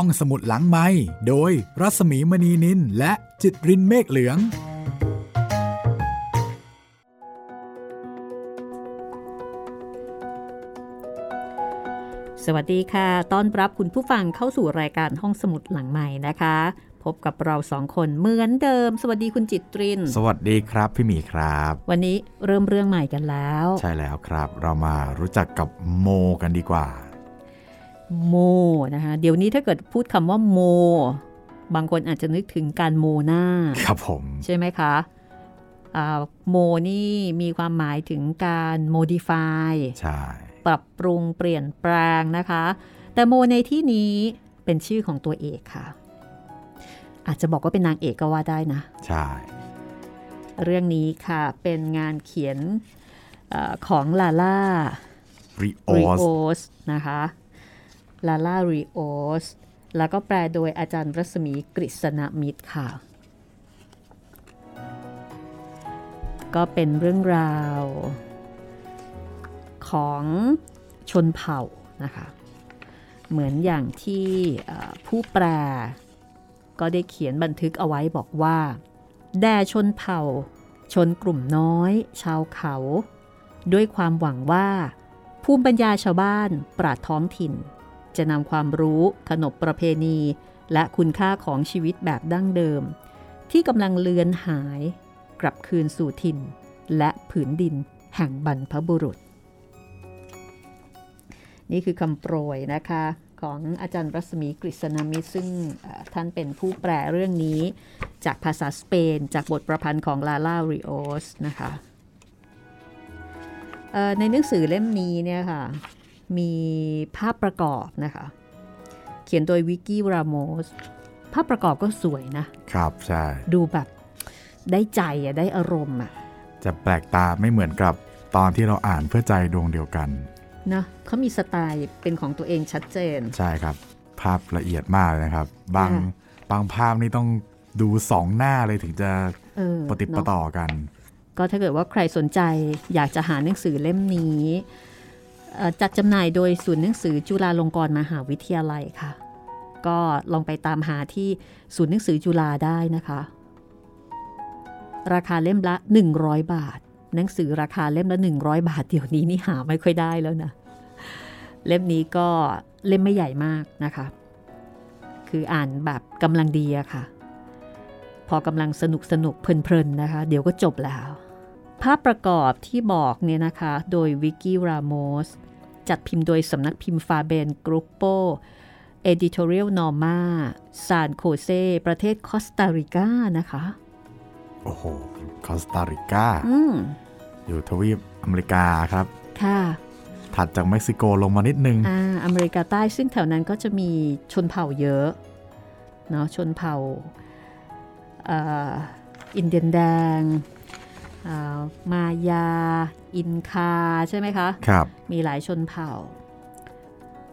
ห้องสมุดหลังไม้โดยรัสมีมณีนินและจิตรินเมฆเหลือง สวัสดีค่ะ ต้อนรับคุณผู้ฟังเข้าสู่รายการห้องสมุดหลังใหม่นะคะ พบกับเราสองคนเหมือนเดิม สวัสดีคุณจิตริน สวัสดีครับพี่หมีครับ วันนี้เริ่มเรื่องใหม่กันแล้ว ใช่แล้วครับ เรามารู้จักกับโมกันดีกว่า โมนะคะเดี๋ยวนี้ถ้าเกิดพูดคำว่าโม บางคนอาจจะนึกถึงการโมหน้า ครับผม ใช่ไหมคะอ่าโมนี่มีความหมายถึงการ modify ใช่ ปรับปรุงเปลี่ยนแปลงนะคะ แต่โมในที่นี้เป็นชื่อของตัวเอกค่ะ อาจจะบอกว่าเป็นนางเอกก็ว่าได้นะ ใช่ เรื่องนี้ค่ะเป็นงานเขียนเออของลาล่าริโอรีสโอสนะคะ ลาลารีโอส แล้วก็แปลโดยอาจารย์รัศมีกฤษณมิตรค่ะ ก็เป็นเรื่องราว ของชนเผ่านะคะ เหมือนอย่างที่ผู้แปลก็ได้เขียนบันทึกเอาไว้บอกว่า แด่ชนเผ่า ชนกลุ่มน้อย ชาวเขา ด้วยความหวังว่า ภูมิปัญญาชาวบ้านปราดท้องถิ่น จะนำความรู้ ขนบประเพณี และคุณค่าของชีวิตแบบดั้งเดิม ที่กำลังเลือนหาย กลับคืนสู่ถิ่น และผืนดิน แห่งบรรพบุรุษ นี่คือคำโปรยนะคะของอาจารย์รัศมีกฤษณมิตรซึ่งท่านเป็นผู้แปลเรื่องนี้ จากภาษาสเปน จากบทประพันธ์ของลาล่าริโอสนะคะในหนังสือเล่มนี้เนี่ยค่ะ มีภาพประกอบนะคะ เขียนโดยวิกกี้รามอสภาพประกอบก็สวยนะ ครับใช่ ดูแบบได้ใจอะได้อารมณ์อะจะแปลกตาไม่เหมือนกับตอนที่เราอ่านเพื่อใจดวงเดียวกันนะเขามีสไตล์เป็นของตัวเองชัดเจน ใช่ครับ ภาพละเอียดมากเลยนะครับ บางค่ะบางภาพนี่ต้องดูสองหน้าเลยถึงจะเออปฏิดเนปอะต่อกัน ก็ถ้าเกิดว่าใครสนใจอยากจะหาหนังสือเล่มนี้เอ่อ จัดจำหน่ายโดยศูนย์หนังสือจุฬาลงกรณ์มหาวิทยาลัยค่ะ ก็ลองไปตามหาที่ศูนย์หนังสือจุฬาได้นะคะ ราคาเล่มละ 100 บาท หนังสือราคาเล่มละ 100 บาท เดี๋ยวนี้นี่หาไม่ค่อยได้แล้วนะ เล่มนี้ก็เล่มไม่ใหญ่มากนะคะ คืออ่านแบบกำลังดีอะค่ะ พอกำลังสนุกสนุกเพลินๆนะคะ เดี๋ยวก็จบแล้วภาพประกอบที่บอกเนี่ยนะคะ โดยวิกกี้รามอสจัดพิมพ์โดยสำนักพิมพ์ Farben Grupo Editorial Norma San José ประเทศคอสตาริกานะคะ โอ้โห คอสตาริกาอืมอยู่ทวีปอเมริกาครับ ค่ะ ถัดจากเม็กซิโกลงมานิดนึง อ่า อเมริกาใต้ซึ่งแถวนั้นก็จะมีชนเผ่าเยอะ เนาะชนเผ่าเอ่ออินเดียนแดงอ่า มายา อินคา ใช่ไหมคะครับมีหลายชนเผ่า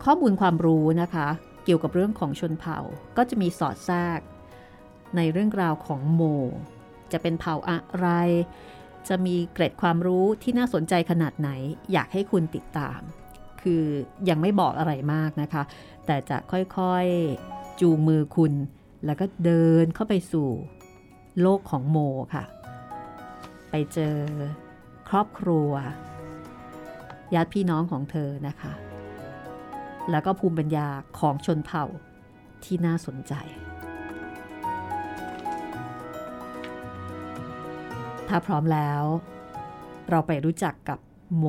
ข้อมูลความรู้นะคะ เกี่ยวกับเรื่องของชนเผ่าก็จะมีสอดแทรกในเรื่องราวของโม จะเป็นเผ่าอะไร จะมีเกร็ดความรู้ที่น่าสนใจขนาดไหน อยากให้คุณติดตาม คือยังไม่บอกอะไรมากนะคะ แต่จะค่อยๆจูงมือคุณ แล้วก็เดินเข้าไปสู่โลกของโมค่ะ ไปเจอครอบครัวญาติพี่น้องของเธอนะคะ แล้วก็ภูมิปัญญาของชนเผ่าที่น่าสนใจ ถ้าพร้อมแล้ว เราไปรู้จักกับโม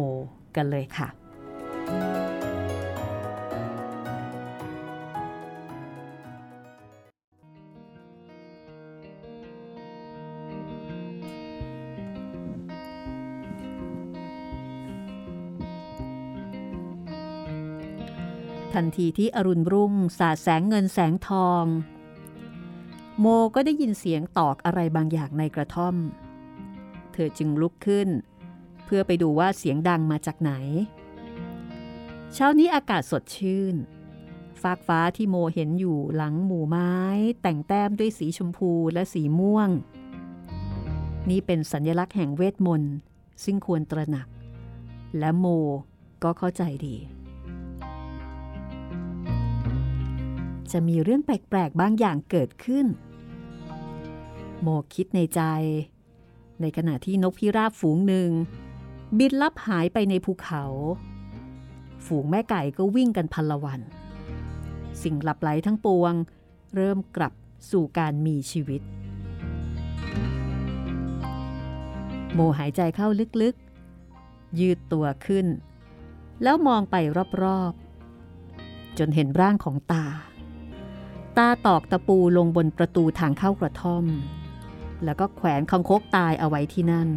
กันเลยค่ะ ทันทีที่อรุณรุ่งสาดแสงเงินแสงทอง โมก็ได้ยินเสียงตอกอะไรบางอย่างในกระท่อม เธอจึงลุกขึ้น เพื่อไปดูว่าเสียงดังมาจากไหน เช้านี้อากาศสดชื่น ฟากฟ้าที่โมเห็นอยู่หลังหมู่ไม้ แต่งแต้มด้วยสีชมพูและสีม่วง นี่เป็นสัญลักษณ์แห่งเวทมนต์ซึ่งควรตระหนัก และโมก็เข้าใจดี จะมีเรื่องแปลกๆบางอย่างเกิดขึ้น โมคิดในใจ ในขณะที่นกพิราบฝูงหนึ่ง บินลับหายไปในภูเขา ฝูงแม่ไก่ก็วิ่งกันพันละวัน สิ่งหลับไหลทั้งปวง เริ่มกลับสู่การมีชีวิต โมหายใจเข้าลึกๆ ยืดตัวขึ้น แล้วมองไปรอบๆจนเห็นร่างของตา ตาตอกตะปูลงบนประตูทางเข้ากระท่อม แล้วก็แขวนคังคกตายเอาไว้ที่นั่น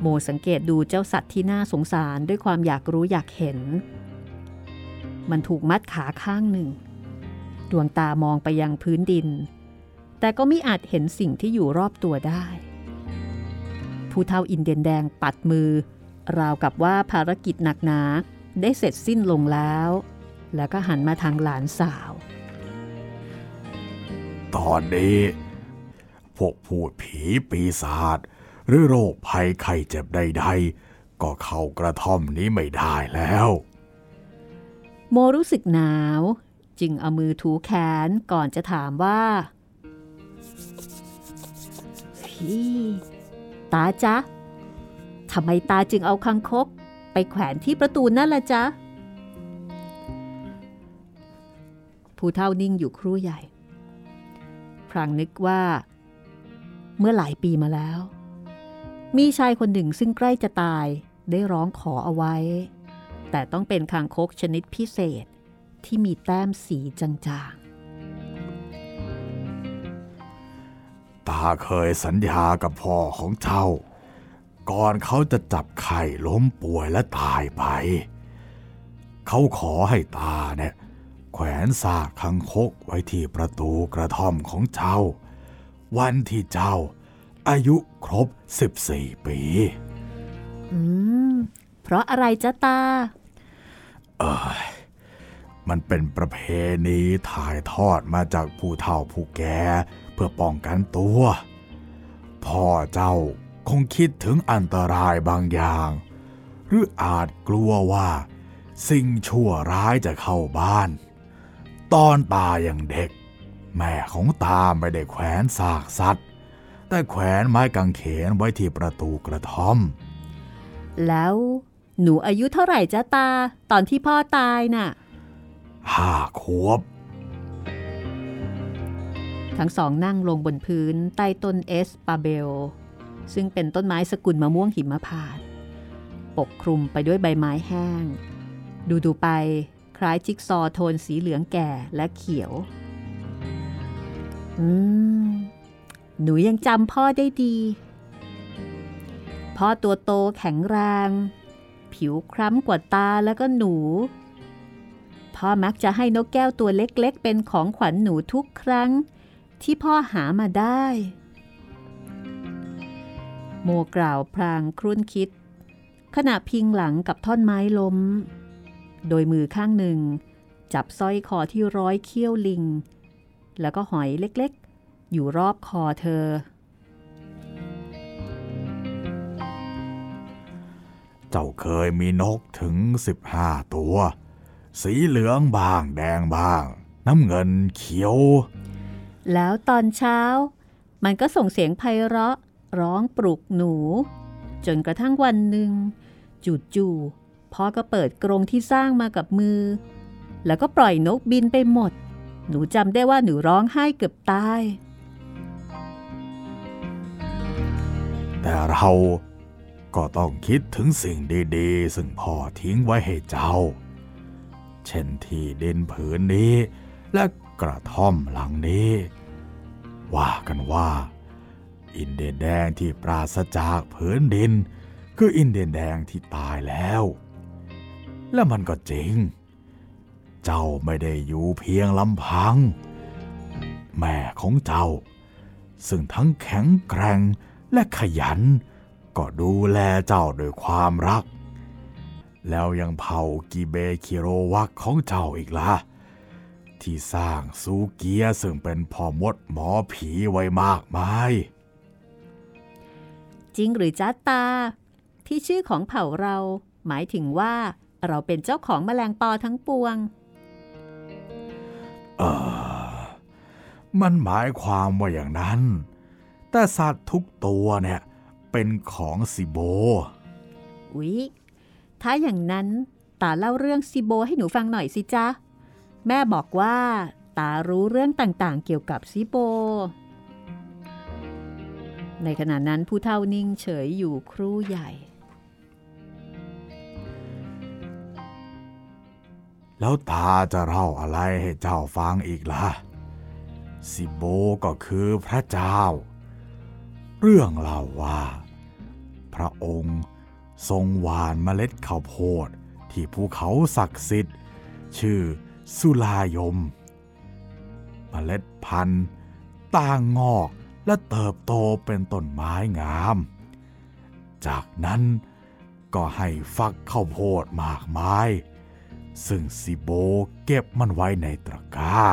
โมสังเกตดูเจ้าสัตว์ที่น่าสงสารด้วยความอยากรู้อยากเห็น มันถูกมัดขาข้างหนึ่ง ดวงตามองไปยังพื้นดิน แต่ก็ไม่อาจเห็นสิ่งที่อยู่รอบตัวได้ ผู้เฒ่าอินเดียนแดงปัดมือ ราวกับว่าภารกิจหนักหนาได้เสร็จสิ้นลงแล้ว แล้วก็หันมาทางหลานสาว ตอนนี้ พวกพูดผีปีศาจหรือโรคภัยไข้เจ็บใดๆ ก็เข้ากระท่อมนี้ไม่ได้แล้ว โมรู้สึกหนาว จึงเอามือถูแขนก่อนจะถามว่าพี่ตาจ๊ะทำไมตาจึงเอาคังคก ไปแขวนที่ประตูนั่นล่ะจ๊ะ ผู้เท่านิ่งอยู่ครู่ใหญ่ พรางนึกว่า เมื่อหลายปีมาแล้ว มีชายคนหนึ่งซึ่งใกล้จะตายได้ร้องขอเอาไว้ แต่ต้องเป็นคางคกชนิดพิเศษที่มีแต้มสีจางๆ ตาเคยสัญญากับพ่อของเจ้า ก่อนเขาจะจับไข่ล้มป่วยและตายไป เขาขอให้ตาเนี่ย แขวนซากคังคกไว้ที่ประตูกระท่อมของเจ้า วันที่เจ้า อายุครบ 14 ปีๆอืม เพราะอะไรจ๊ะตา เอ้ยมันเป็นประเพณีถ่ายทอดมาจากผู้เฒ่าผู้แก่เพื่อป้องกันตัว พ่อเจ้าคงคิดถึงอันตรายบางอย่าง หรืออาจกลัวว่า สิ่งชั่วร้ายจะเข้าบ้าน ตอนตาอย่างเด็ก แม่ของตาไม่ได้แขวนซากสัตว์ แต่แขวนไม้กางเขนไว้ที่ประตูกระท่อม แล้วหนูอายุเท่าไหร่จ๊ะตาตอนที่พ่อตายน่ะห้าขวบ ทั้งสองนั่งลงบนพื้นใต้ต้นเอสปาเบล ซึ่งเป็นต้นไม้สกุลมะม่วงหิมพานต์ปกคลุมไปด้วยใบไม้แห้ง ดูดูๆไป คล้ายจิ๊กซอว์โทนสีเหลืองแก่และเขียว อืม หนูยังจำพ่อได้ดี พ่อตัวโตแข็งแรง ผิวคล้ำกว่าตาแล้วก็หนู พ่อมักจะให้นกแก้วตัวเล็กๆ เป็นของขวัญหนูทุกครั้ง ที่พ่อหามาได้ โมกล่าวพลางครุ่นคิด ขณะพิงหลังกับท่อนไม้ล้ม โดยมือข้างหนึ่ง จับสร้อยคอที่ร้อยเขี้ยวลิง แล้วก็หอยเล็กๆ อยู่รอบคอเธอ เจ้าเคยมีนกถึง 15 ตัว สีเหลืองบ้างแดงบ้าง น้ำเงินเขียว แล้วตอนเช้า มันก็ส่งเสียงไพเราะ ร้องปลุกหนู จนกระทั่งวันหนึ่ง จู่ๆ พ่อก็เปิดกรงที่สร้างมากับมือ แล้วก็ปล่อยนกบินไปหมด หนูจำได้ว่าหนูร้องไห้เกือบตาย แต่เราก็ต้องคิดถึงสิ่งดีๆ ซึ่งพ่อทิ้งไว้ให้เจ้า เช่นที่ดินผืนนี้ และกระท่อมหลังนี้ ว่ากันว่า อินเดียนแดงที่ปราศจากผืนดิน คืออินเดียนแดงที่ตายแล้ว และมันก็จริง เจ้าไม่ได้อยู่เพียงลำพัง แม่ของเจ้า ซึ่งทั้งแข็งแกร่งและขยัน ก็ดูแลเจ้าด้วยความรัก แล้วยังเผากิเบคิโรวักของเจ้าอีกละ่ะที่สร้างซูเกียซึ่งเป็นพ่อมดหมอผีไว้มากมาย จริงหรือจ้าตา ที่ชื่อของเผ่าเราหมายถึงว่า เราเป็นเจ้าของแมลงปอทั้งปวง เออ มันหมายความว่าอย่างนั้น แต่สัตว์ทุกตัวเนี่ยเป็นของสิโบ อุ๊ย ถ้าอย่างนั้นตาเล่าเรื่องซิโบให้หนูฟังหน่อยสิจ๊ะ แม่บอกว่าตารู้เรื่องต่างๆ เกี่ยวกับซิโบ ในขณะนั้นผู้เฒ่านิ่งเฉยอยู่ครู่ใหญ่ แล้วตาจะเล่าอะไรให้เจ้าฟังอีกล่ะ สิโบก็คือพระเจ้า เรื่องเล่าว่า พระองค์ทรงหวานเมล็ดข้าวโพดที่ภูเขาศักดิ์สิทธิ์ ชื่อสุลายม เมล็ดพันธุ์ต่างงอกและเติบโตเป็นต้นไม้งาม จากนั้นก็ให้ฟักข้าวโพดมากมาย ซึ่งซิโบเก็บมันไว้ในตะกร้า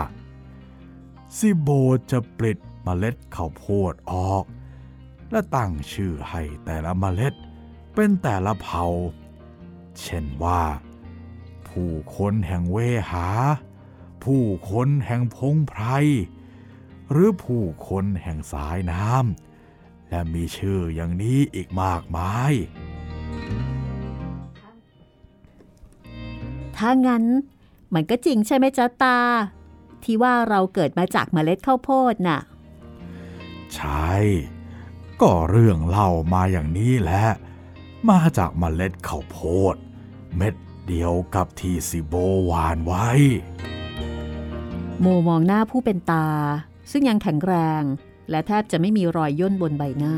ซิโบจะปลิดเมล็ดข้าวโพดออก และตั้งชื่อให้แต่ละเมล็ดเป็นแต่ละเผ่า เช่นว่า ผู้คนแห่งเวหา ผู้คนแห่งพงไพร หรือผู้คนแห่งสายน้ำและมีชื่ออย่างนี้อีกมากมาย ถ้างั้น มันก็จริงใช่ไหมจ๊ะตา ที่ว่าเราเกิดมาจากเมล็ดข้าวโพดน่ะ ใช่ ก็เรื่องเล่ามาอย่างนี้แหละ มาจากเมล็ดข้าวโพด เม็ดเดียวกับที่ซิโบหวานไว้ โมมองหน้าผู้เป็นตา ซึ่งยังแข็งแรง และแทบจะไม่มีรอยย่นบนใบหน้า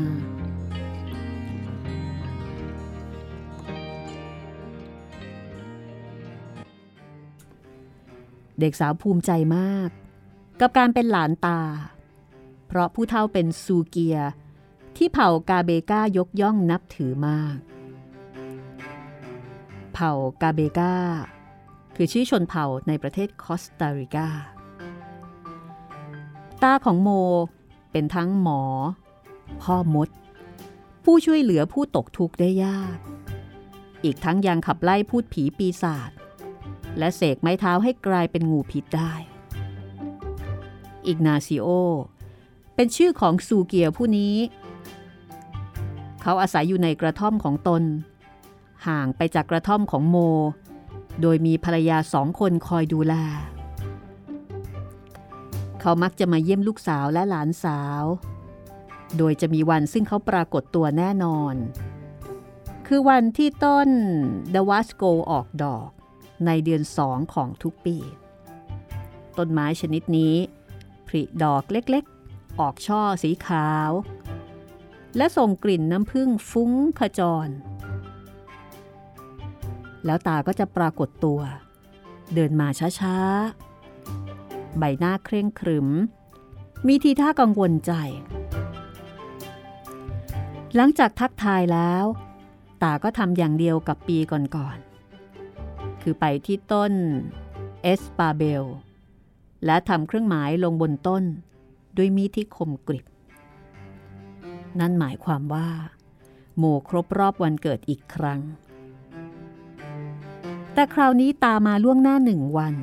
เด็กสาวภูมิใจมาก กับการเป็นหลานตา เพราะผู้เฒ่าเป็นซูเกีย ที่เผ่ากาเบกายกย่องนับถือมาก เผ่ากาเบกาคือชื่อชนเผ่าในประเทศคอสตาริกา ตาของโมเป็นทั้งหมอ พ่อมด ผู้ช่วยเหลือผู้ตกทุกข์ได้ยาก อีกทั้งยังขับไล่พูดผีปีศาจ และเสกไม้เท้าให้กลายเป็นงูพิษได้ อิกนาซิโอ เป็นชื่อของซูเกียผู้นี้ เขาอาศัยอยู่ในกระท่อมของตน ห่างไปจากกระท่อมของโม โดยมีภรรยาสองคนคอยดูแล เขามักจะมาเยี่ยมลูกสาวและหลานสาว โดยจะมีวันซึ่งเขาปรากฏตัวแน่นอน คือวันที่ต้นดวาสโกออกดอก ในเดือนสองของทุกปี ต้นไม้ชนิดนี้ผลิดอกเล็กๆ ออกช่อสีขาว และส่งกลิ่นน้ำผึ้งฟุ้งขจร แล้วตาก็จะปรากฏตัว เดินมาช้าๆ ใบหน้าเคร่งครึม มีทีท่ากังวลใจ หลังจากทักทายแล้ว ตาก็ทำอย่างเดียวกับปีก่อนๆ คือไปที่ต้นเอสปาเบล และทำเครื่องหมายลงบนต้น ด้วยมีดที่คมกริบ นั่นหมายความว่า โมครบรอบวันเกิดอีกครั้ง แต่คราวนี้ตามาล่วงหน้าหนึ่งวัน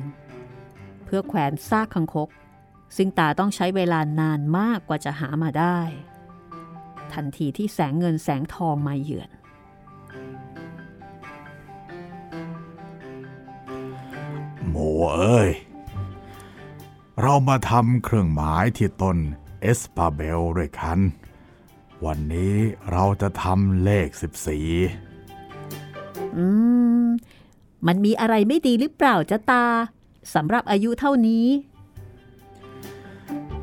เพื่อแขวนซากคางคก ซึ่งตาต้องใช้เวลานานมากกว่าจะหามาได้ ทันทีที่แสงเงินแสงทองมาเยือน โมเอ้ย เรามาทำเครื่องหมายที่ต้นเอสปาเบลด้วยกัน วันนี้เราจะทำเลข 14 อืม มันมีอะไรไม่ดีหรือเปล่าจ๊ะตาสำหรับอายุเท่านี้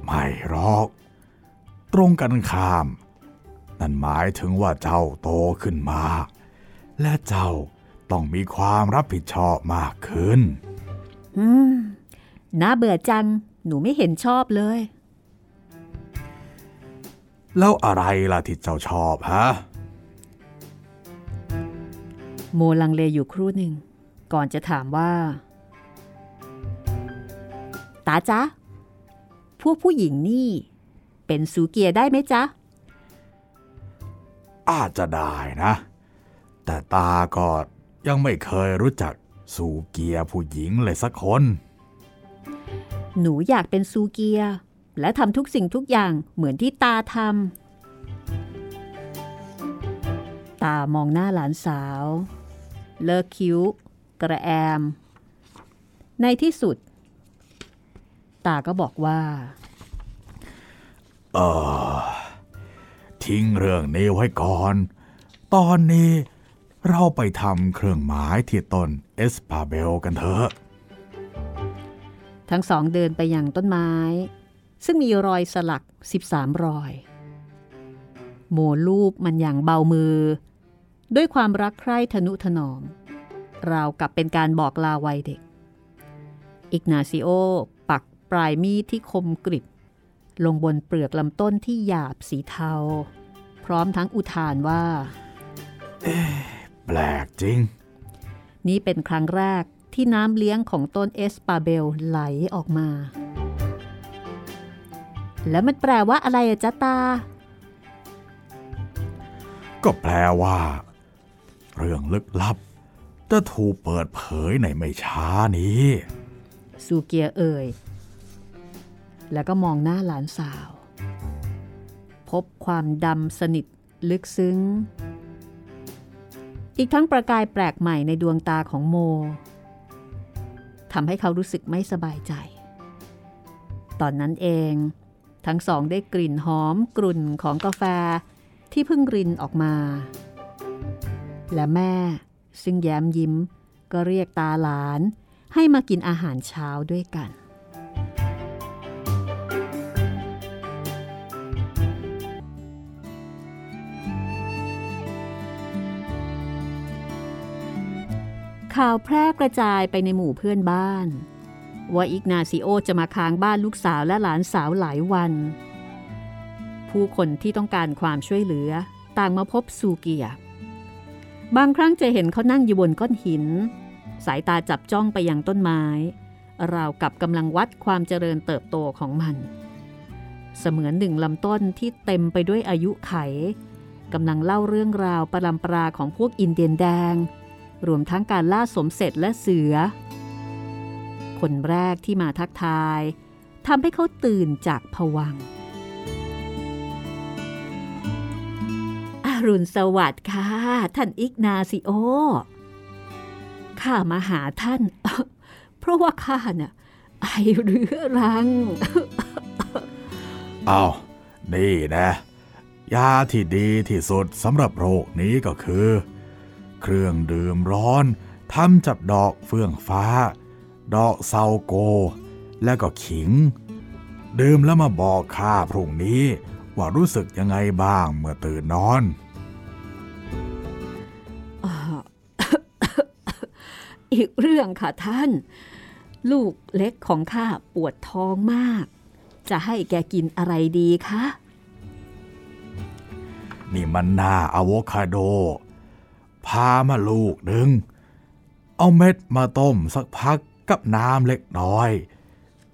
ไม่หรอก ตรงกันข้าม นั่นหมายถึงว่าเจ้าโตขึ้นมากและเจ้าต้องมีความรับผิดชอบมากขึ้น อืม น่าเบื่อจัง หนูไม่เห็นชอบเลย แล้วอะไรล่ะที่เจ้าชอบฮะ โมลังเลอยู่ครู่หนึ่ง ก่อนจะถามว่า ตาจ๊ะ พวกผู้หญิงนี่ เป็นสูเกียได้ไหมจ๊ะ อาจจะได้นะ แต่ตาก็ยังไม่เคยรู้จัก สูเกียผู้หญิงเลยสักคน หนูอยากเป็นซูเกีย และทำทุกสิ่งทุกอย่างเหมือนที่ตาทำตามองหน้าหลานสาว เลิกคิ้ว กระแอม ในที่สุด ตาก็บอกว่าเออทิ้งเรื่องนี้ไว้ก่อน ตอนนี้ เราไปทำเครื่องหมายที่ต้นเอสปาเบลกันเถอะ ทั้งสองเดินไปยังต้นไม้ ซึ่งมีรอยสลัก 13 รอย โมลูบมันอย่างเบามือ ด้วยความรักใคร่ทนุถนอม ราวกับเป็นการบอกลาวัยเด็ก อิกนาซิโอ ปักปลายมีดที่คมกริบ ลงบนเปลือกลำต้นที่หยาบสีเทา พร้อมทั้งอุทานว่า แปลกจริง นี่เป็นครั้งแรกที่น้ำเลี้ยงของต้นเอสปาเบลไหลออกมา แล้วมันแปลว่าอะไรอะจ๊ะตา ก็แปลว่า เรื่องลึกลับ จะถูกเปิดเผยในไม่ช้านี้ซูเกียเอ่ย แล้วก็มองหน้าหลานสาว พบความดำสนิทลึกซึ้ง อีกทั้งประกายแปลกใหม่ในดวงตาของโมทำให้เขารู้สึกไม่สบายใจ ตอนนั้นเอง ทั้งสองได้กลิ่นหอมกลุ่นของกาแฟที่เพิ่งรินออกมา และแม่ซึ่งแย้มยิ้ม ก็เรียกตาหลานให้มากินอาหารเช้าด้วยกัน ข่าวแพร่กระจายไปในหมู่เพื่อนบ้าน ว่าอิกนาซิโอจะมาค้างบ้านลูกสาวและหลานสาวหลายวัน ผู้คนที่ต้องการความช่วยเหลือต่างมาพบซูเกีย บางครั้งจะเห็นเขานั่งอยู่บนก้อนหิน สายตาจับจ้องไปยังต้นไม้ ราวกับกำลังวัดความเจริญเติบโตของมัน เสมือนหนึ่งลำต้นที่เต็มไปด้วยอายุไขกำลังเล่าเรื่องราวประลำปราของพวกอินเดียนแดง รวมทั้งการล่าสมเสร็จและเสือ คนแรกที่มาทักทายทำให้เขาตื่นจากผวังอรุณสวัสดิ์ค่ะ ท่านอิกนาซิโอ ข้ามาหาท่าน เพราะว่าข้าน่ะไอเรื้อรัง เอานี่นะ ยาที่ดีที่สุดสำหรับโรคนี้ก็คือ เครื่องดื่มร้อนทำจากดอกเฟื่องฟ้า ดอกเซาโก และก็ขิง ดื่มแล้วมาบอกข้าพรุ่งนี้ว่ารู้สึกยังไงบ้างเมื่อตื่นนอนอีกเรื่องค่ะท่าน ลูกเล็กของข้าปวดท้องมาก จะให้แกกินอะไรดีคะ นี่มันหน้าอะโวคาโด พามาลูกหนึ่ง เอาเม็ดมาต้มสักพักกับน้ำเล็กน้อย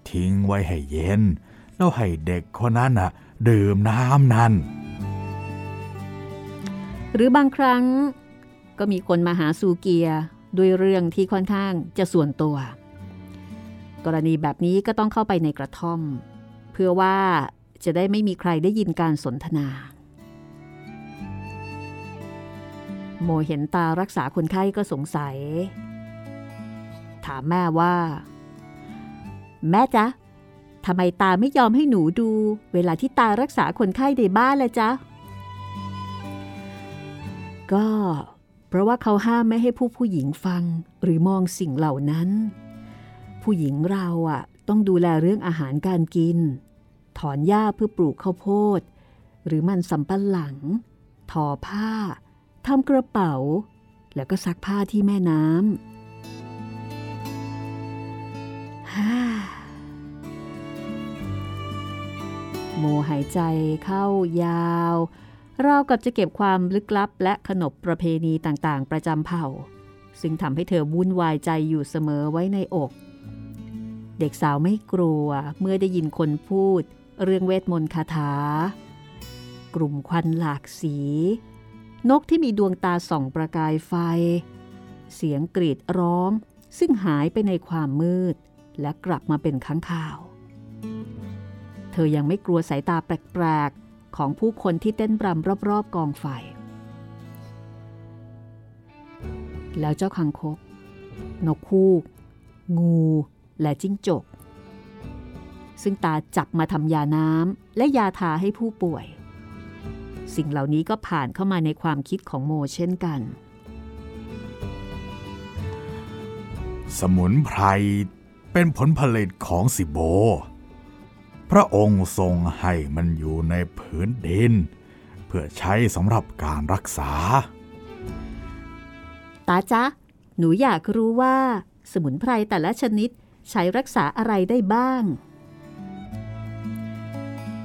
ทิ้งไว้ให้เย็น แล้วให้เด็กคนนั้นน่ะ ดื่มน้ำนั้น หรือบางครั้งก็มีคนมาหาซูเกียด้วยเรื่องที่ค่อนข้างจะส่วนตัว กรณีแบบนี้ก็ต้องเข้าไปในกระท่อม เพื่อว่าจะได้ไม่มีใครได้ยินการสนทนา โมเห็นตารักษาคนไข้ก็สงสัย ถามแม่ว่า แม่จ๊ะทำไมตาไม่ยอมให้หนูดู เวลาที่ตารักษาคนไข้ในบ้านละจ๊ะ ก็ เพราะว่าเขาห้ามไม่ให้ผู้ผู้หญิงฟังหรือมองสิ่งเหล่านั้น ผู้หญิงเราอะต้องดูแลเรื่องอาหารการกิน ถอนหญ้าเพื่อปลูกข้าวโพด หรือมันสำปะหลัง ทอผ้า ทำกระเป๋า แล้วก็ซักผ้าที่แม่น้ำฮ่าโมหายใจเข้ายาวเรากับจะเก็บความลึกลับและขนบประเพณีต่างๆ ประจำเผ่า ซึ่งทำให้เธอวุ่นวายใจอยู่เสมอไว้ในอก เด็กสาวไม่กลัวเมื่อได้ยินคนพูด เรื่องเวทมนต์คาถา กลุ่มควันหลากสี นกที่มีดวงตาส่องประกายไฟ เสียงกรีดร้อง ซึ่งหายไปในความมืด และกลับมาเป็นค้างข่าว เธอยังไม่กลัวสายตาแปลกๆ ของผู้คนที่เต้นรำรอบๆ กองไฟ แล้วเจ้าคังคก นกคูกงูและจิ้งจก ซึ่งตาจับมาทำยาน้ำและยาทาให้ผู้ป่วย สิ่งเหล่านี้ก็ผ่านเข้ามาในความคิดของโมเช่นกัน สมุนไพรเป็นผลผลิตของสิโบ พระองค์ทรงให้มันอยู่ในผืนดิน เพื่อใช้สำหรับการรักษา ตาจ๊ะ หนูอยากรู้ว่า สมุนไพรแต่ละชนิดใช้รักษาอะไรได้บ้าง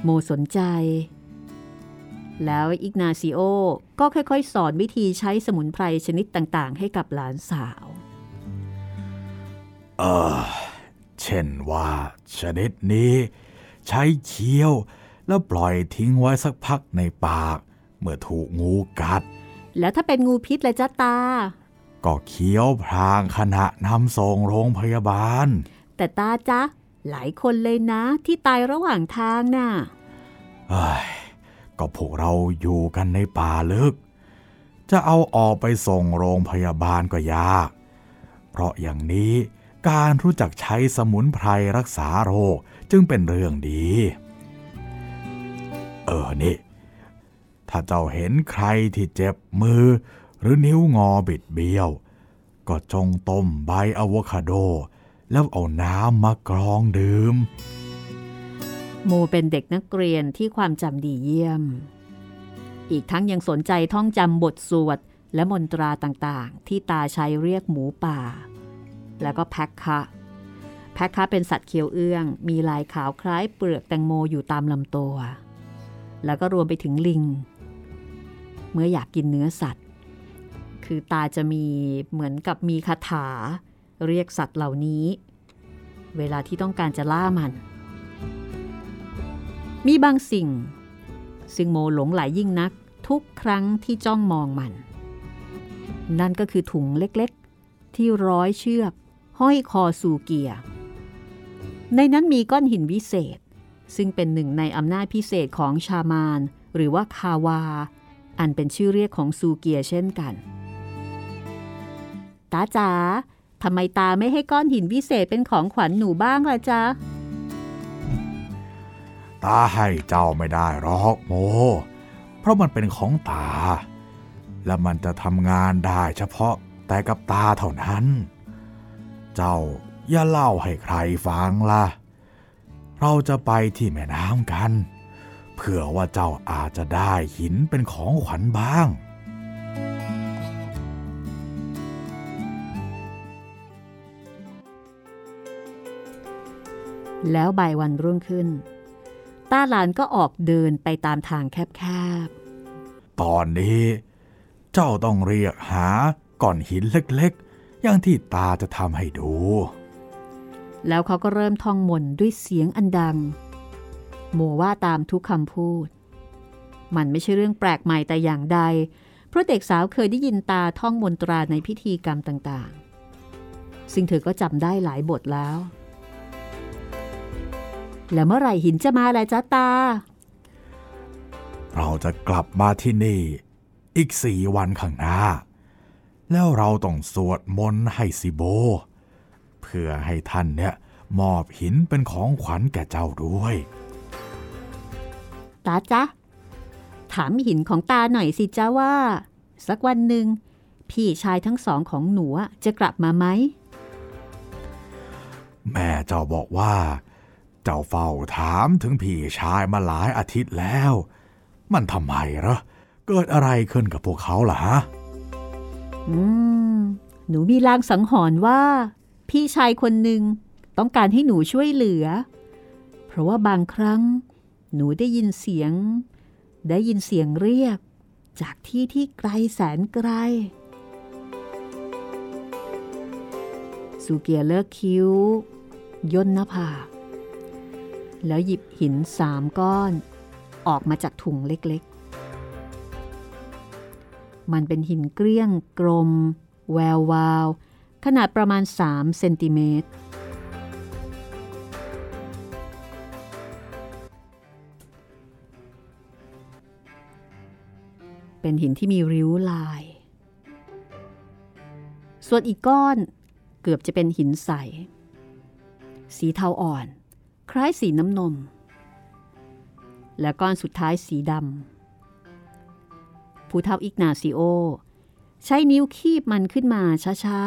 โมสนใจ แล้วอิกนาซิโอก็ค่อยๆ สอนวิธีใช้สมุนไพรชนิดต่างๆ ให้กับหลานสาว เออเช่นว่าชนิดนี้ ใช้เคี้ยว แล้วปล่อยทิ้งไว้สักพักในปาก เมื่อถูกงูกัด แล้วถ้าเป็นงูพิษละจ้าตา ก็เคี้ยวพรางขณะนำส่งโรงพยาบาล แต่ตาจ๊ะหลายคนเลยนะที่ตายระหว่างทางน่ะเอ้ย ก็พวกเราอยู่กันในป่าลึก จะเอาออกไปส่งโรงพยาบาลก็ยาก เพราะอย่างนี้การรู้จักใช้สมุนไพรรักษาโรคจึงเป็นเรื่องดี เออนี่ ถ้าเจ้าเห็นใครที่เจ็บมือ หรือนิ้วงอบิดเบี้ยว ก็จงต้มใบอะโวคาโด แล้วเอาน้ำมากรองดื่ม โมเป็นเด็กนักเรียนที่ความจำดีเยี่ยม อีกทั้งยังสนใจท่องจำบทสวดและมนตราต่างๆ ที่ตาใช้เรียกหมูป่า แล้วก็แพคคะแพคคะเป็นสัตว์เคี้ยวเอื้อง มีลายขาวคล้ายเปลือกแตงโมอยู่ตามลำตัว แล้วก็รวมไปถึงลิง เมื่ออยากกินเนื้อสัตว์ คือตาจะมีเหมือนกับมีคาถา เรียกสัตว์เหล่านี้ เวลาที่ต้องการจะล่ามัน มีบางสิ่ง ซึ่งโมหลงไหลยยิ่งนักทุกครั้งที่จ้องมองมัน นั่นก็คือถุงเล็กๆ ที่ร้อยเชือก ห้อยคอสู่เกียร์ ในนั้นมีก้อนหินวิเศษ ซึ่งเป็นหนึ่งในอำนาจพิเศษของชามาน หรือว่าคาวา อันเป็นชื่อเรียกของซูเกียเช่นกันตาจ๋าทำไมตาไม่ให้ก้อนหินวิเศษเป็นของขวัญหนูบ้างล่ะจ๊ะ ตาให้เจ้าไม่ได้หรอกโม เพราะมันเป็นของตา และมันจะทำงานได้เฉพาะแต่กับตาเท่านั้น เจ้าอย่าเล่าให้ใครฟังล่ะ เราจะไปที่แม่น้ำกัน เผื่อว่าเจ้าอาจจะได้หินเป็นของขวัญบ้างแล้วบ่ายวันรุ่งขึ้น ตาหลานก็ออกเดินไปตามทางแคบตอนนี้เจ้าต้องเรียกหาก้อนหินเล็กๆ อย่างที่ตาจะทำให้ดูๆแล้วเขาก็เริ่มท่องมนต์ด้วยเสียงอันดัง โมว่าตามทุกคำพูด มันไม่ใช่เรื่องแปลกใหม่แต่อย่างใด เพราะเด็กสาวเคยได้ยินตาท่องมนตราในพิธีกรรมต่างๆ ซึ่งเธอก็จำได้หลายบทแล้ว แล้วเมื่อไหร่หินจะมาล่ะจ๊ะตา เราจะกลับมาที่นี่ อีกสี่วันข้างหน้า แล้วเราต้องสวดมนต์ให้สิโบ เพื่อให้ท่านเนี่ยมอบหินเป็นของขวัญแก่เจ้าด้วย ตาจ๊ะ ถามหินของตาหน่อยสิจ้าว่า สักวันหนึ่งพี่ชายทั้งสองของหนูอะจะกลับมาไหม แม่เจ้าบอกว่า เจ้าเฝ้าถามถึงพี่ชายมาหลายอาทิตย์แล้ว มันทำไมเหรอ เกิดอะไรขึ้นกับพวกเขาล่ะฮะ อืม หนูมีลางสังหรณ์ว่า พี่ชายคนหนึ่งต้องการให้หนูช่วยเหลือ เพราะว่าบางครั้ง หนูได้ยินเสียง ได้ยินเสียงเรียก จากที่ที่ไกลแสนไกลสุเกียเลิกคิ้ว ย่นหน้าผาก แล้วหยิบหินสามก้อน ออกมาจากถุงเล็กๆ มันเป็นหินเกลี้ยง กลม แวววาว ขนาดประมาณ 3 เซนติเมตร เป็นหินที่มีริ้วลาย ส่วนอีกก้อนเกือบจะเป็นหินใส สีเทาอ่อน คล้ายสีน้ำนม และก้อนสุดท้ายสีดำผู้เท่าอิกนาซิโอ ใช้นิ้วคีบมันขึ้นมาช้า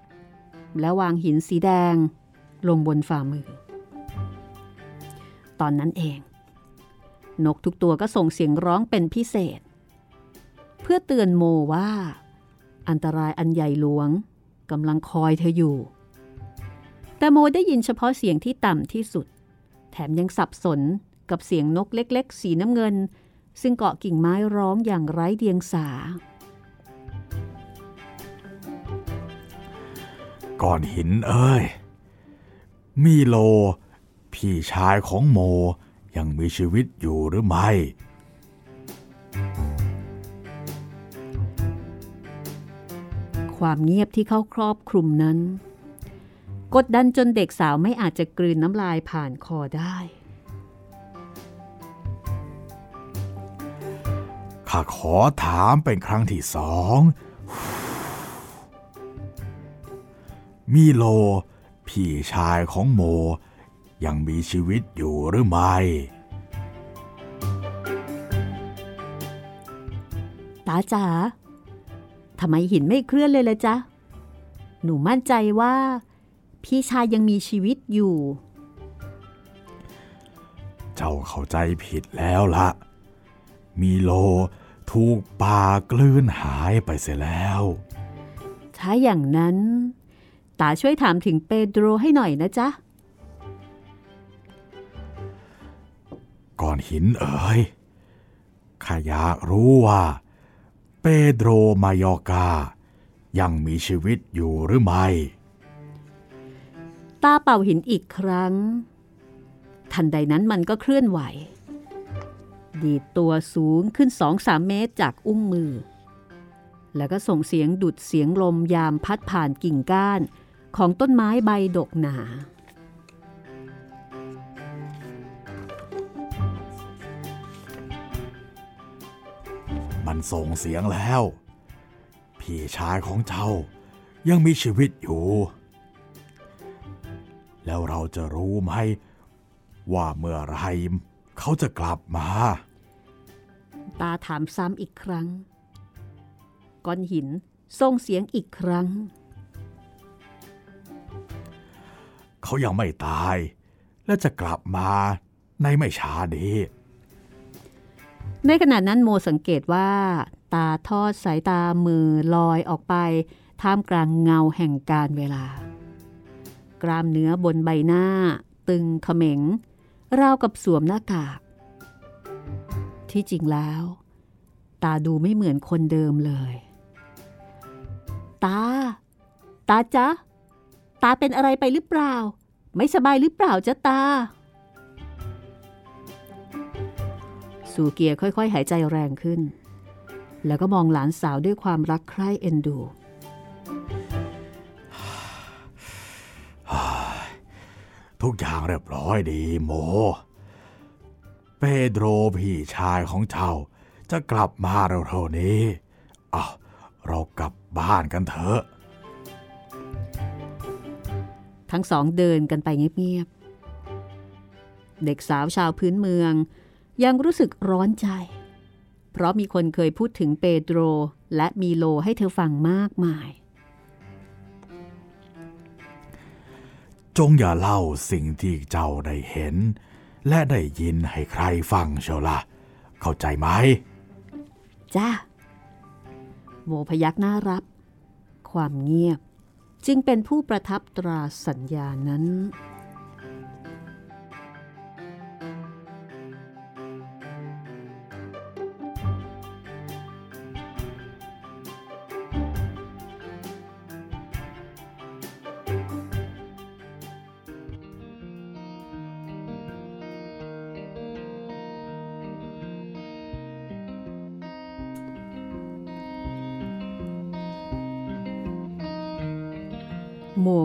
ๆ แล้ววางหินสีแดงลงบนฝ่ามือ ตอนนั้นเอง นกทุกตัวก็ส่งเสียงร้องเป็นพิเศษ เพื่อเตือนโมว่า อันตรายอันใหญ่หลวงกำลังคอยเธออยู่ แต่โมได้ยินเฉพาะเสียงที่ต่ำที่สุด แถมยังสับสนกับเสียงนกเล็ก ๆ สีน้ำเงิน ซึ่งเกาะกิ่งไม้ร้องอย่างไร้เดียงสาก่อนหินเอ้ย มีโล พี่ชายของโมยังมีชีวิตอยู่หรือไม่ ความเงียบที่เข้าครอบคลุมนั้น กดดันจนเด็กสาวไม่อาจจะกลืนน้ำลายผ่านคอได้ ข้าขอถามเป็นครั้งที่สองมีโล พี่ชายของโม ยังมีชีวิตอยู่หรือไม่ ตาจ๋าทำไมหินไม่เคลื่อนเลยละจ๊ะ หนูมั่นใจว่า พี่ชายยังมีชีวิตอยู่ เจ้าเข้าใจผิดแล้วละมีโลถูกป่ากลืนหายไปเสียแล้ว ถ้าอย่างนั้นตาช่วยถามถึงเปโดรให้หน่อยนะจ๊ะ ก่อนหินเอ๋ยข้าอยากรู้ว่า เปโดรมายอกา ยังมีชีวิตอยู่หรือไม่ ตาเป่าหินอีกครั้ง ทันใดนั้นมันก็เคลื่อนไหว ดีดตัวสูงขึ้นสองสามเมตรจากอุ้งมือ แล้วก็ส่งเสียงดุดเสียงลมยามพัดผ่านกิ่งก้านของต้นไม้ใบดกหนามันส่งเสียงแล้ว พี่ชายของเจ้ายังมีชีวิตอยู่ แล้วเราจะรู้ไหม ว่าเมื่อไรเขาจะกลับมา ตาถามซ้ำอีกครั้ง ก้อนหินส่งเสียงอีกครั้ง เขายังไม่ตาย และจะกลับมาในไม่ช้านี้ ในขณะนั้นโมสังเกตว่า ตาทอดสายตามือลอยออกไป ท่ามกลางเงาแห่งการเวลา กรามเนื้อบนใบหน้า ตึงเขม็ง ราวกับสวมหน้ากาก ที่จริงแล้ว ตาดูไม่เหมือนคนเดิมเลย ตา ตาจ๊ะ ตาเป็นอะไรไปหรือเปล่า ไม่สบายหรือเปล่าจ๊ะตา สูเกียค่อยๆ หายใจแรงขึ้น แล้วก็มองหลานสาวด้วยความรักใคร่เอ็นดู ทุกอย่างเรียบร้อยดีโม เปโดรพี่ชายของเจ้าจะกลับมาเร็วๆนี้เอาเรากลับบ้านกันเถอะ ทั้งสองเดินกันไปเงียบๆ เด็กสาวชาวพื้นเมือง ยังรู้สึกร้อนใจ เพราะมีคนเคยพูดถึงเปโดรและมีโลให้เธอฟังมากมาย จงอย่าเล่าสิ่งที่เจ้าได้เห็น และได้ยินให้ใครฟังเชียวละเข้าใจไหม จ้าโมพยักหน้ารับ ความเงียบจึงเป็นผู้ประทับตราสัญญานั้น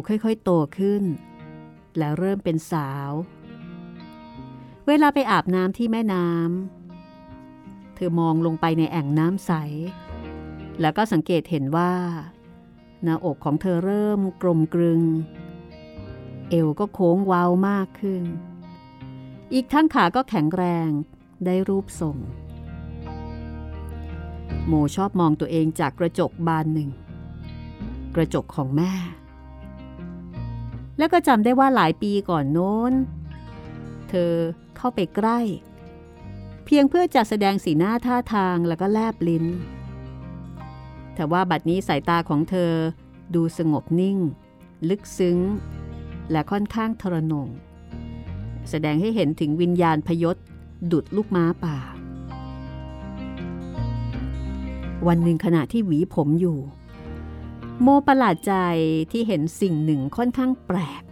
ค่อยๆ โตขึ้น แล้วเริ่มเป็นสาว เวลาไปอาบน้ำที่แม่น้ำเธอมองลงไปในแอ่งน้ำใส แล้วก็สังเกตเห็นว่า หน้าอกของเธอเริ่มกลมกลึง เอวก็โค้งเว้ามากขึ้น อีกทั้งขาก็แข็งแรงได้รูปทรงโมชอบมองตัวเองจากกระจกบานหนึ่ง กระจกของแม่ แล้วก็จำได้ว่าหลายปีก่อนโน้น เธอเข้าไปใกล้ เพียงเพื่อจะแสดงสีหน้าท่าทางแล้วก็แลบลิ้น แต่ว่าบัดนี้สายตาของเธอดูสงบนิ่ง ลึกซึ้ง และค่อนข้างทรนง แสดงให้เห็นถึงวิญญาณพยศดุดลูกม้าป่า วันหนึ่งขณะที่หวีผมอยู่ โมประหลาดใจที่เห็นสิ่งหนึ่งค่อนข้างแปลก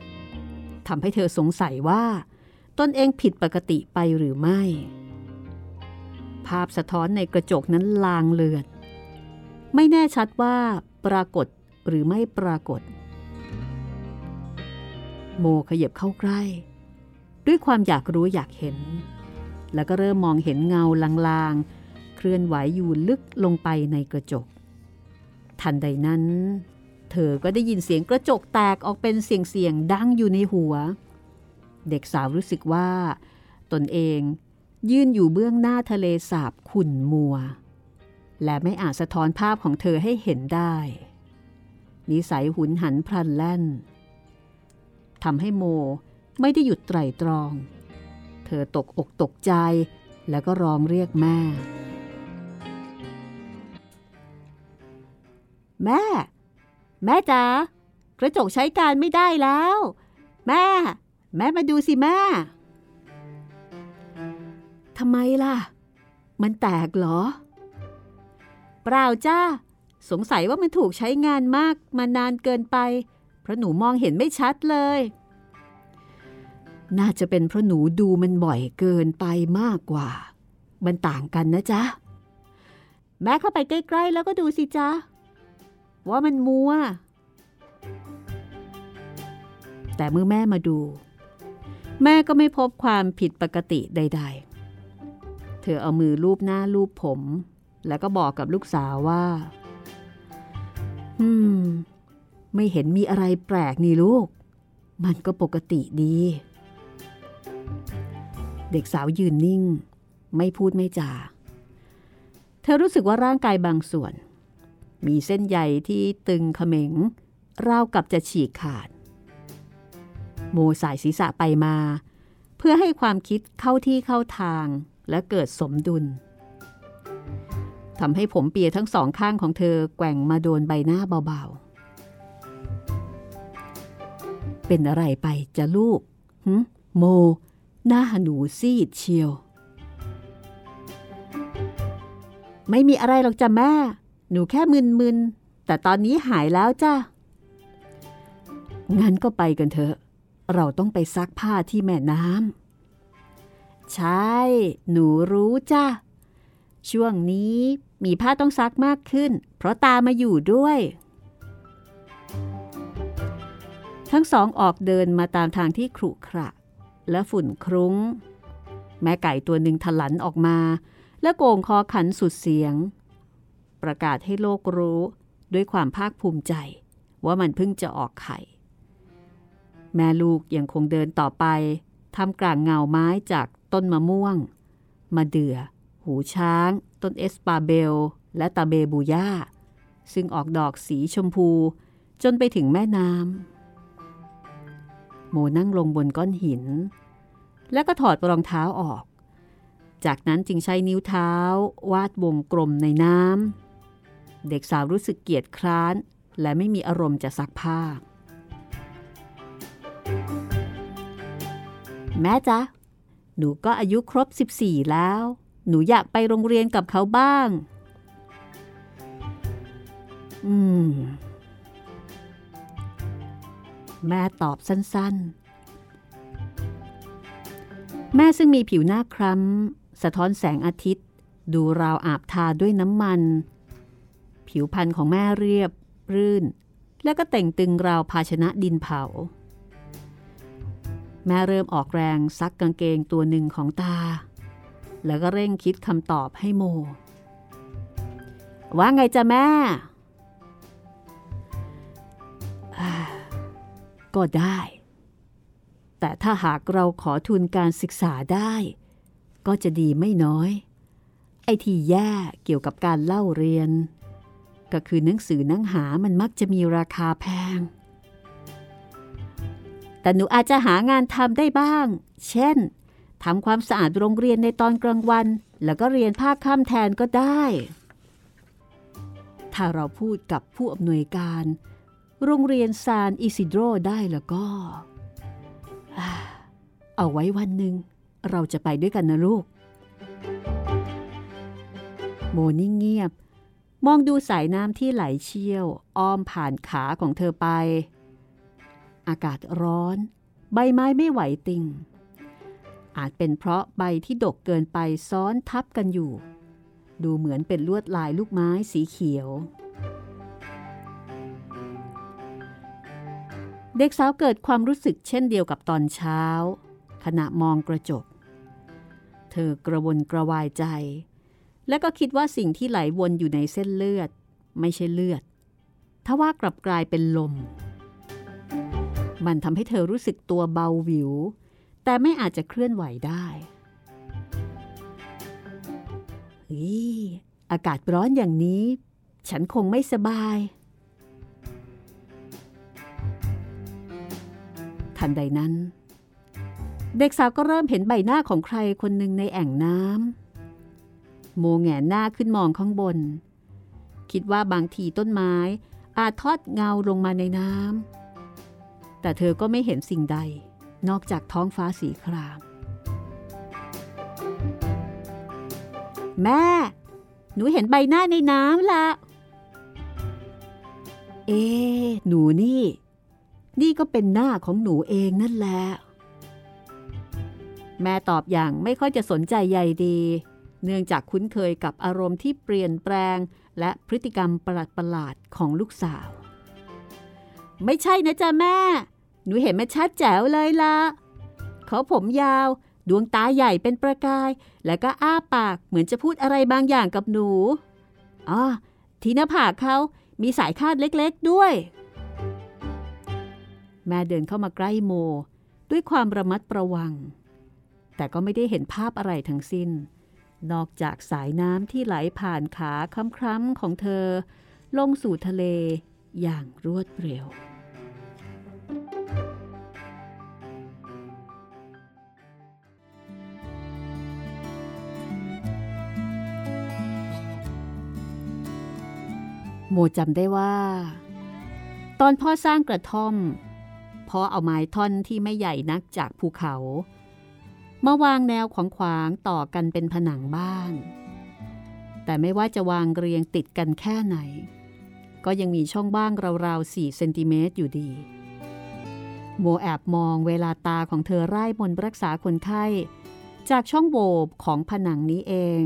ทำให้เธอสงสัยว่า ตนเองผิดปกติไปหรือไม่ ภาพสะท้อนในกระจกนั้นลางเลือด ไม่แน่ชัดว่าปรากฏหรือไม่ปรากฏ โมขยับเข้าใกล้ ด้วยความอยากรู้อยากเห็น แล้วก็เริ่มมองเห็นเงาลางๆ เคลื่อนไหวอยู่ลึกลงไปในกระจก ทันใดนั้น เธอก็ได้ยินเสียงกระจกแตกออกเป็นเสียงๆดังอยู่ในหัว เด็กสาวรู้สึกว่า ตนเองยืนอยู่เบื้องหน้าทะเลสาบขุ่นมัว และไม่อาจสะท้อนภาพของเธอให้เห็นได้ นิสัยหุนหันพลันแล่นทำให้โมไม่ได้หยุดไตรตรอง เธอตกอกตกใจแล้วก็ร้องเรียกแม่ แม่ แม่จ๋ากระจกใช้การไม่ได้แล้ว แม่ แม่มาดูสิแม่ทำไมล่ะ มันแตกเหรอ เปล่าจ้า สงสัยว่ามันถูกใช้งานมากมานานเกินไป เพราะหนูมองเห็นไม่ชัดเลย น่าจะเป็นเพราะหนูดูมันบ่อยเกินไปมากกว่า มันต่างกันนะจ๊ะ แม่เข้าไปใกล้ ๆ แล้วก็ดูสิจ๊ะ ว่ามันมัว แต่เมื่อแม่มาดู แม่ก็ไม่พบความผิดปกติใด ๆ เธอเอามือลูบหน้าลูบผม แล้วก็บอกกับลูกสาวว่า อืม ไม่เห็นมีอะไรแปลกนี่ลูก มันก็ปกติดี เด็กสาวยืนนิ่ง ไม่พูดไม่จา เธอรู้สึกว่าร่างกายบางส่วน มีเส้นใยที่ตึงเขม็งราวกับจะฉีกขาด โมสายศีรษะไปมา เพื่อให้ความคิดเข้าที่เข้าทางและเกิดสมดุลทำให้ผมเปียทั้งสองข้างของเธอแกว่งมาโดนใบหน้าเบาๆ เป็นอะไรไปจะลูกหึโม หน้าหนูซีดเชียว ไม่มีอะไรหรอกจ้ะแม่ หนูแค่มึนๆ แต่ตอนนี้หายแล้วจ้ะงั้นก็ไปกันเถอะ เราต้องไปซักผ้าที่แม่น้ำ ใช่ หนูรู้จ้ะช่วงนี้มีผ้าต้องซักมากขึ้น เพราะตามาอยู่ด้วย ทั้งสองออกเดินมาตามทางที่ขรุขระ และฝุ่นครุง้ง แม่ไก่ตัวหนึ่งถลันออกมา และโกงคอขันสุดเสียง ประกาศให้โลกรู้ด้วยความภาคภูมิใจ ว่ามันเพิ่งจะออกไข่ แม่ลูกยังคงเดินต่อไปทำกลางเงาไม้จากต้นมะม่วงมาเดือ่อ หูช้าง ต้นเอสปาเบล และตาเบบูย่า ซึ่งออกดอกสีชมพู จนไปถึงแม่น้ำโมนั่งลงบนก้อนหิน แล้วก็ถอดรองเท้าออก จากนั้นจึงใช้นิ้วเท้าวาดวงกลมในน้ำ เด็กสาวรู้สึกเกียจคร้าน และไม่มีอารมณ์จะซักผ้า แม่จ๊ะ หนูก็อายุครบ 14 แล้ว หนูอยากไปโรงเรียนกับเขาบ้าง อืม แม่ตอบสั้น ๆ แม่ซึ่งมีผิวหน้าคล้ำสะท้อนแสงอาทิตย์ ดูราวอาบทาด้วยน้ำมัน ผิวพรรณของแม่เรียบรื่น และก็แต่งตึงราวภาชนะดินเผา แม่เริ่มออกแรงซักกางเกงตัวหนึ่งของตา แล้วก็เร่งคิดคำตอบให้โม ว่าไงจ้ะแม่ ก็ได้ แต่ถ้าหากเราขอทุนการศึกษาได้ ก็จะดีไม่น้อย ไอ้ที่แย่เกี่ยวกับการเล่าเรียน ก็คือหนังสือหนังหามันมักจะมีราคาแพง แต่หนูอาจจะหางานทำได้บ้าง เช่นทำความสะอาดโรงเรียนในตอนกลางวัน แล้วก็เรียนภาคค่ำแทนก็ได้ ถ้าเราพูดกับผู้อำนวยการ โรงเรียนซานอิซิโดรได้แล้วก็ เอาไว้วันหนึ่ง เราจะไปด้วยกันนะลูก โมนิ่งเงียบ มองดูสายน้ำที่ไหลเชี่ยว อ้อมผ่านขาของเธอไป อากาศร้อน ใบไม้ไม่ไหวติง อาจเป็นเพราะใบที่ดกเกินไปซ้อนทับกันอยู่ ดูเหมือนเป็นลวดลายลูกไม้สีเขียว เด็กสาวเกิดความรู้สึกเช่นเดียวกับตอนเช้า ขณะมองกระจก เธอกระวนกระวายใจ และก็คิดว่าสิ่งที่ไหลวนอยู่ในเส้นเลือด ไม่ใช่เลือดทว่ากลับกลายเป็นลม มันทำให้เธอรู้สึกตัวเบาวิว แต่ไม่อาจจะเคลื่อนไหวได้ฮีอากาศร้อนอย่างนี้ ฉันคงไม่สบาย ทันใดนั้น เด็กสาวก็เริ่มเห็นใบหน้าของใครคนหนึ่งในแอ่งน้ำ โมแงหน้าขึ้นมองข้างบน คิดว่าบางทีต้นไม้อาจทอดเงาลงมาในน้ำแต่เธอก็ไม่เห็นสิ่งใด นอกจากท้องฟ้าสีคราม แม่ หนูเห็นใบหน้าในน้ำละเอ๊หนูนี่ นี่ก็เป็นหน้าของหนูเองนั่นแหละ แม่ตอบอย่างไม่ค่อยจะสนใจใยดี เนื่องจากคุ้นเคยกับอารมณ์ที่เปลี่ยนแปลง และพฤติกรรมประหลาดๆของลูกสาว ไม่ใช่นะจ๊ะแม่ หนูเห็นมันชัดแจ๋วเลยละเขาผมยาว ดวงตาใหญ่เป็นประกาย แล้วก็อ้าปากเหมือนจะพูดอะไรบางอย่างกับหนูอ๋อที่หน้าผากเขามีสายคาดเล็กๆด้วย แม่เดินเข้ามาใกล้โม ด้วยความระมัดระวัง แต่ก็ไม่ได้เห็นภาพอะไรทั้งสิ้น นอกจากสายน้ำที่ไหลผ่านขาคล้ำๆของเธอ ลงสู่ทะเลอย่างรวดเร็ว โมจำได้ว่า ตอนพ่อสร้างกระท่อม พ่อเอาไม้ท่อนที่ไม่ใหญ่นักจากภูเขา มาวางแนวขวางขวางต่อกันเป็นผนังบ้าน แต่ไม่ว่าจะวางเรียงติดกันแค่ไหน ก็ยังมีช่องบ้างราวๆ4เซนติเมตรอยู่ดีโมแอบมองเวลาตาของเธอไร้บนรักษาคนไข้ จากช่องโหว่ของผนังนี้เอง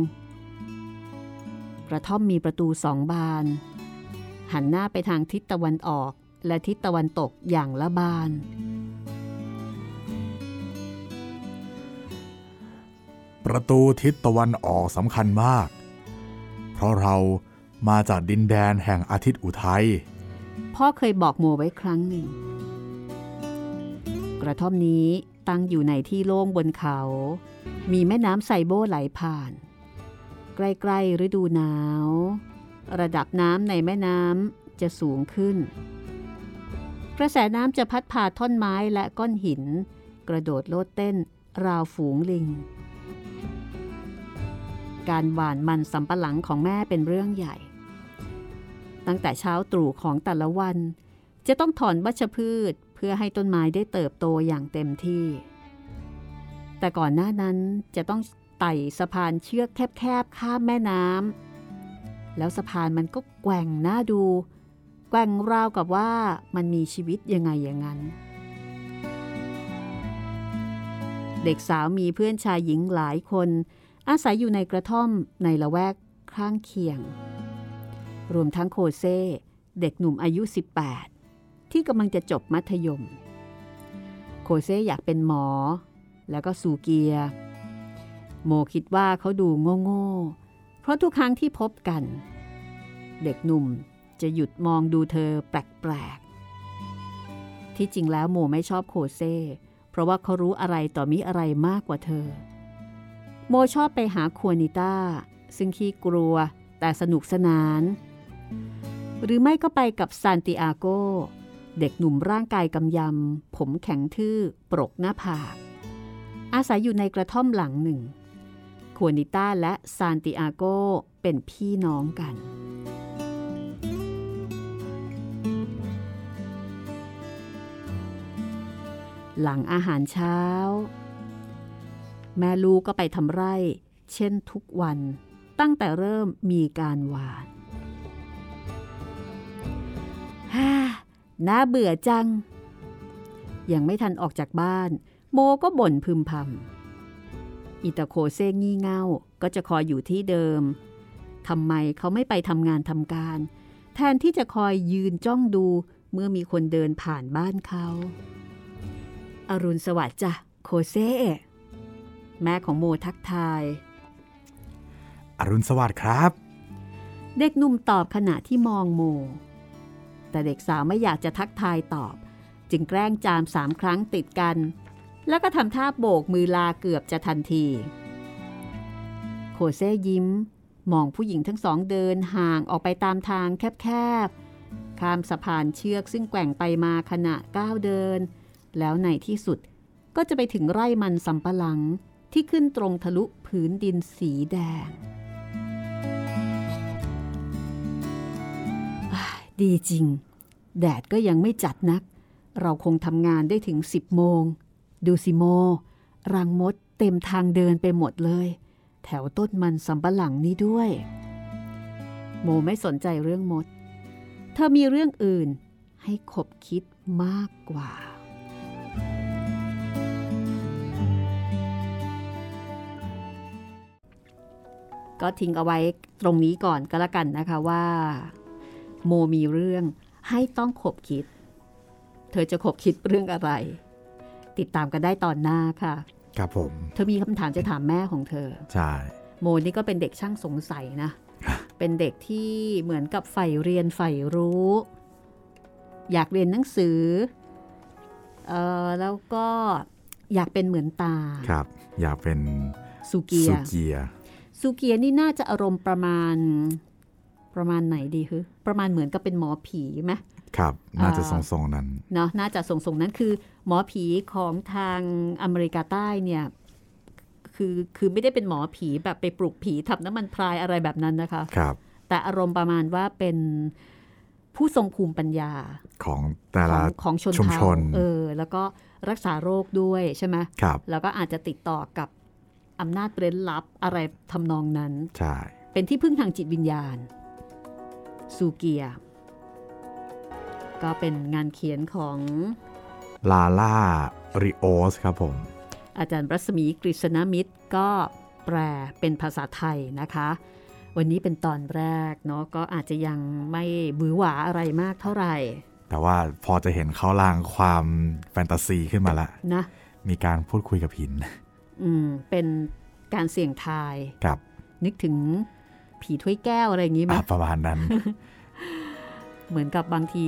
กระท่อมมีประตูสองบาน หันหน้าไปทางทิศตะวันออกและทิศตะวันตกอย่างละบาน ประตูทิศตะวันออกสำคัญมาก เพราะเรามาจากดินแดนแห่งอาทิตย์อุทัย พ่อเคยบอกโมไว้ครั้งหนึ่ง กระท่อมนี้ตั้งอยู่ในที่โล่งบนเขา มีแม่น้ำไซโบไหลผ่าน ใกล้ๆฤดูหนาว ระดับน้ำในแม่น้ำจะสูงขึ้น กระแสน้ำจะพัดพาท่อนไม้และก้อนหิน กระโดดโลดเต้นราวฝูงลิง การหว่านมันสำปะหลังของแม่เป็นเรื่องใหญ่ ตั้งแต่เช้าตรู่ของแต่ละวัน จะต้องถอนวัชพืชเพื่อให้ต้นไม้ได้เติบโตอย่างเต็มที่ แต่ก่อนหน้านั้นจะต้องไต่สะพานเชือกแคบๆข้ามแม่น้ำแล้วสะพานมันก็แกว่งหน้าดู แกว่งราวกับว่ามันมีชีวิตยังไงอย่างนั้นเด็กสาวมีเพื่อนชายหญิงหลายคน อาศัยอยู่ในกระท่อมในละแวกข้างเคียง รวมทั้งโคเซ่เด็กหนุ่มอายุ 18 ที่กำลังจะจบมัธยม โคเซ่อยากเป็นหมอ แล้วก็สูเกีย โมคิดว่าเขาดูโง่ๆ เพราะทุกครั้งที่พบกัน เด็กหนุ่มจะหยุดมองดูเธอแปลกๆ ที่จริงแล้วโมไม่ชอบโคเซ่ เพราะว่าเขารู้อะไรต่อมิอะไรมากกว่าเธอ โมชอบไปหาควนิต้า ซึ่งขี้กลัวแต่สนุกสนาน หรือไม่ก็ไปกับซานติอาโก เด็กหนุ่มร่างกายกำยำ ผมแข็งทื่อ ปรกหน้าผาก อาศัยอยู่ในกระท่อมหลังหนึ่ง ควนิต้าและซานติอาโกเป็นพี่น้องกันหลังอาหารเช้า แม่ลูกก็ไปทำไร่ เช่นทุกวัน ตั้งแต่เริ่มมีการหวานฮ่าน่าเบื่อจัง ยังไม่ทันออกจากบ้าน โมก็บ่นพึมพำอิตาโคเซงี่เง่าก็จะคอยอยู่ที่เดิมทำไมเขาไม่ไปทำงานทำการ แทนที่จะคอยยืนจ้องดูเมื่อมีคนเดินผ่านบ้านเขา อรุณสวัสดิ์จ้ะโคเซ แม่ของโมทักทาย อรุณสวัสดิ์ครับ เด็กหนุ่มตอบขณะที่มองโม แต่เด็กสาวไม่อยากจะทักทายตอบ จึงแกล้งจามสามครั้งติดกัน แล้วก็ทำท่าโบกมือลาเกือบจะทันที โคเซ่ยิ้ม มองผู้หญิงทั้งสองเดินห่างออกไปตามทางแคบๆ ข้ามสะพานเชือกซึ่งแกว่งไปมาขณะก้าวเดิน แล้วในที่สุดก็จะไปถึงไร่มันสำปะหลัง ที่ขึ้นตรงทะลุผืนดินสีแดง ดีจริง แดดก็ยังไม่จัดนัก เราคงทำงานได้ถึงสิบโมง ดูสิโม รังมดเต็มทางเดินไปหมดเลย แถวต้นมันสำปะหลังนี้ด้วย โมไม่สนใจเรื่องมด เธอมีเรื่องอื่นให้ขบคิดมากกว่า ก็ทิ้งเอาไว้ตรงนี้ก่อนก็แล้วกันนะคะว่า โมมีเรื่องให้ต้องขบคิด เธอจะขบคิดเรื่องอะไร ติดตามกันได้ตอนหน้าค่ะ ครับผม เธอมีคำถามจะถามแม่ของเธอ ใช่ โมนี่ก็เป็นเด็กช่างสงสัยนะ เป็นเด็กที่เหมือนกับใฝ่เรียนใฝ่รู้ อยากเรียนหนังสือเออแล้วก็อยากเป็นเหมือนตา ครับ อยากเป็นซูเกียสุเกีย ซูเกียนี่น่าจะอารมณ์ประมาณ ประมาณไหนดีคือประมาณเหมือนกับเป็นหมอผีไหมครับ น่าจะอ่าทรงๆนั้นเนาะน่าจะส่งส่งๆนั้นคือ หมอผีของทางอเมริกาใต้เนี่ยคือคือไม่ได้เป็นหมอผีแบบไปปลุกผีทำน้ำมันพรายอะไรแบบนั้นนะคะครับ แต่อารมณ์ประมาณว่าเป็นผู้ทรงภูมิปัญญาของแต่ขอละงของชนชุมเผ่าชนเออแล้วก็รักษาโรคด้วยใช่ไหมครับแล้วก็อาจจะติดต่อกับ อำนาจเร้นลับอะไรทำนองนั้น ใช่ เป็นที่พึ่งทางจิตวิญญาณ ซูเกีย ก็เป็นงานเขียนของลาล่าริโอสครับผม อาจารย์รัศมีกฤษณมิตรก็แปลเป็นภาษาไทยนะคะ วันนี้เป็นตอนแรกเนาะก็อาจจะยังไม่บือหวาอะไรมากเท่าไหร่ แต่ว่าพอจะเห็นเขาลางความแฟนตาซีขึ้นมาละนะมีการพูดคุยกับหิน อืมเป็นการเสี่ยงทายกับ นึกถึงผีถ้วยแก้วอะไรอย่างนี้ไหมอะประมาณนั้น เหมือนกับบางที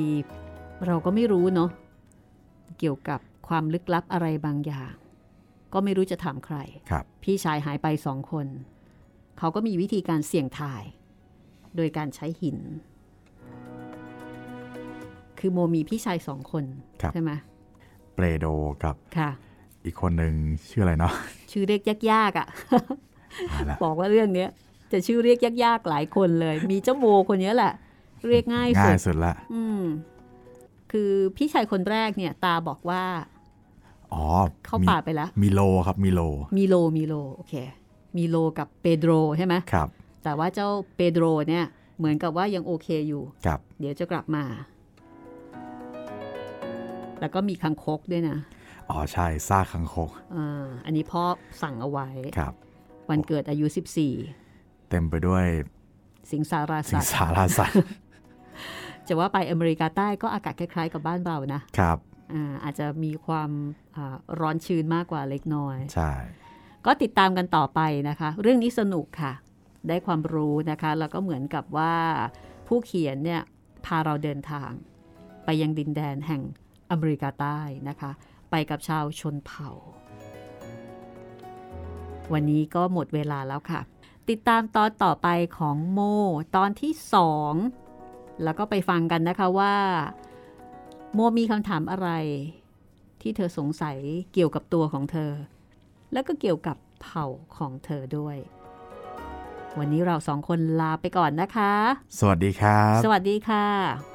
เราก็ไม่รู้เนาะเกี่ยวกับความลึกลับอะไรบางอย่าง ก็ไม่รู้จะถามใครครับ พี่ชายหายไปสองคน เขาก็มีวิธีการเสี่ยงทาย โดยการใช้หิน คือโมมีพี่ชายสองคนครับใช่ไหมเปรโดกับค่ะ อีกคนหนึ่งชื่ออะไรเนาะชื่อเรียกยากๆอะ่ะเอาละบอกว่าเรื่องเนี้ยจะชื่อเรียกยากๆหลายคนเลย มีเจ้าโมคนนี้แหละ เรียกง่ายสุง่ายดสุดละอืมคือพี่ชายคนแรกเนี่ย ตาบอกว่า อ๋อ เข้ามีป่าไปแล้วมิโลครับมิโลมีโลมีโลโอเคมีโลกับเปโดรใช่ไหมครับ แต่ว่าเจ้าเปโดรเนี่ยเหมือนกับว่ายังโอเคอยู่กับเดี๋ยวจะกลับมา แล้วก็มีคังคกด้วยนะ อ๋อใช่ซากคังคกอ่าอันนี้พ่อสั่งเอาไว้ครับ วันเกิดอายุเต็มไปด้วย14สิงสาราสิสังตว์สาราสัตว์จะว่าไปอเมริกาใต้ก็อากาศคล้ายๆ กับบ้านเรานะครับอ่าอาจจะมีความอ่าร้อนชื้นมากกว่าเล็กน้อย ใช่ ก็ติดตามกันต่อไปนะคะ เรื่องนี้สนุกค่ะ ได้ความรู้นะคะ แล้วก็เหมือนกับว่าผู้เขียนเนี่ยพาเราเดินทาง ไปยังดินแดนแห่งอเมริกาใต้นะคะ ไปกับชาวชนเผ่า วันนี้ก็หมดเวลาแล้วค่ะ ติดตามตอนต่อไปของโม ตอนที่สองแล้วก็ไปฟังกันนะคะว่า โมมีคำถามอะไร ที่เธอสงสัยเกี่ยวกับตัวของเธอ แล้วก็เกี่ยวกับเผ่าของเธอด้วย วันนี้เราสองคนลาไปก่อนนะคะ สวัสดีครับ สวัสดีค่ะ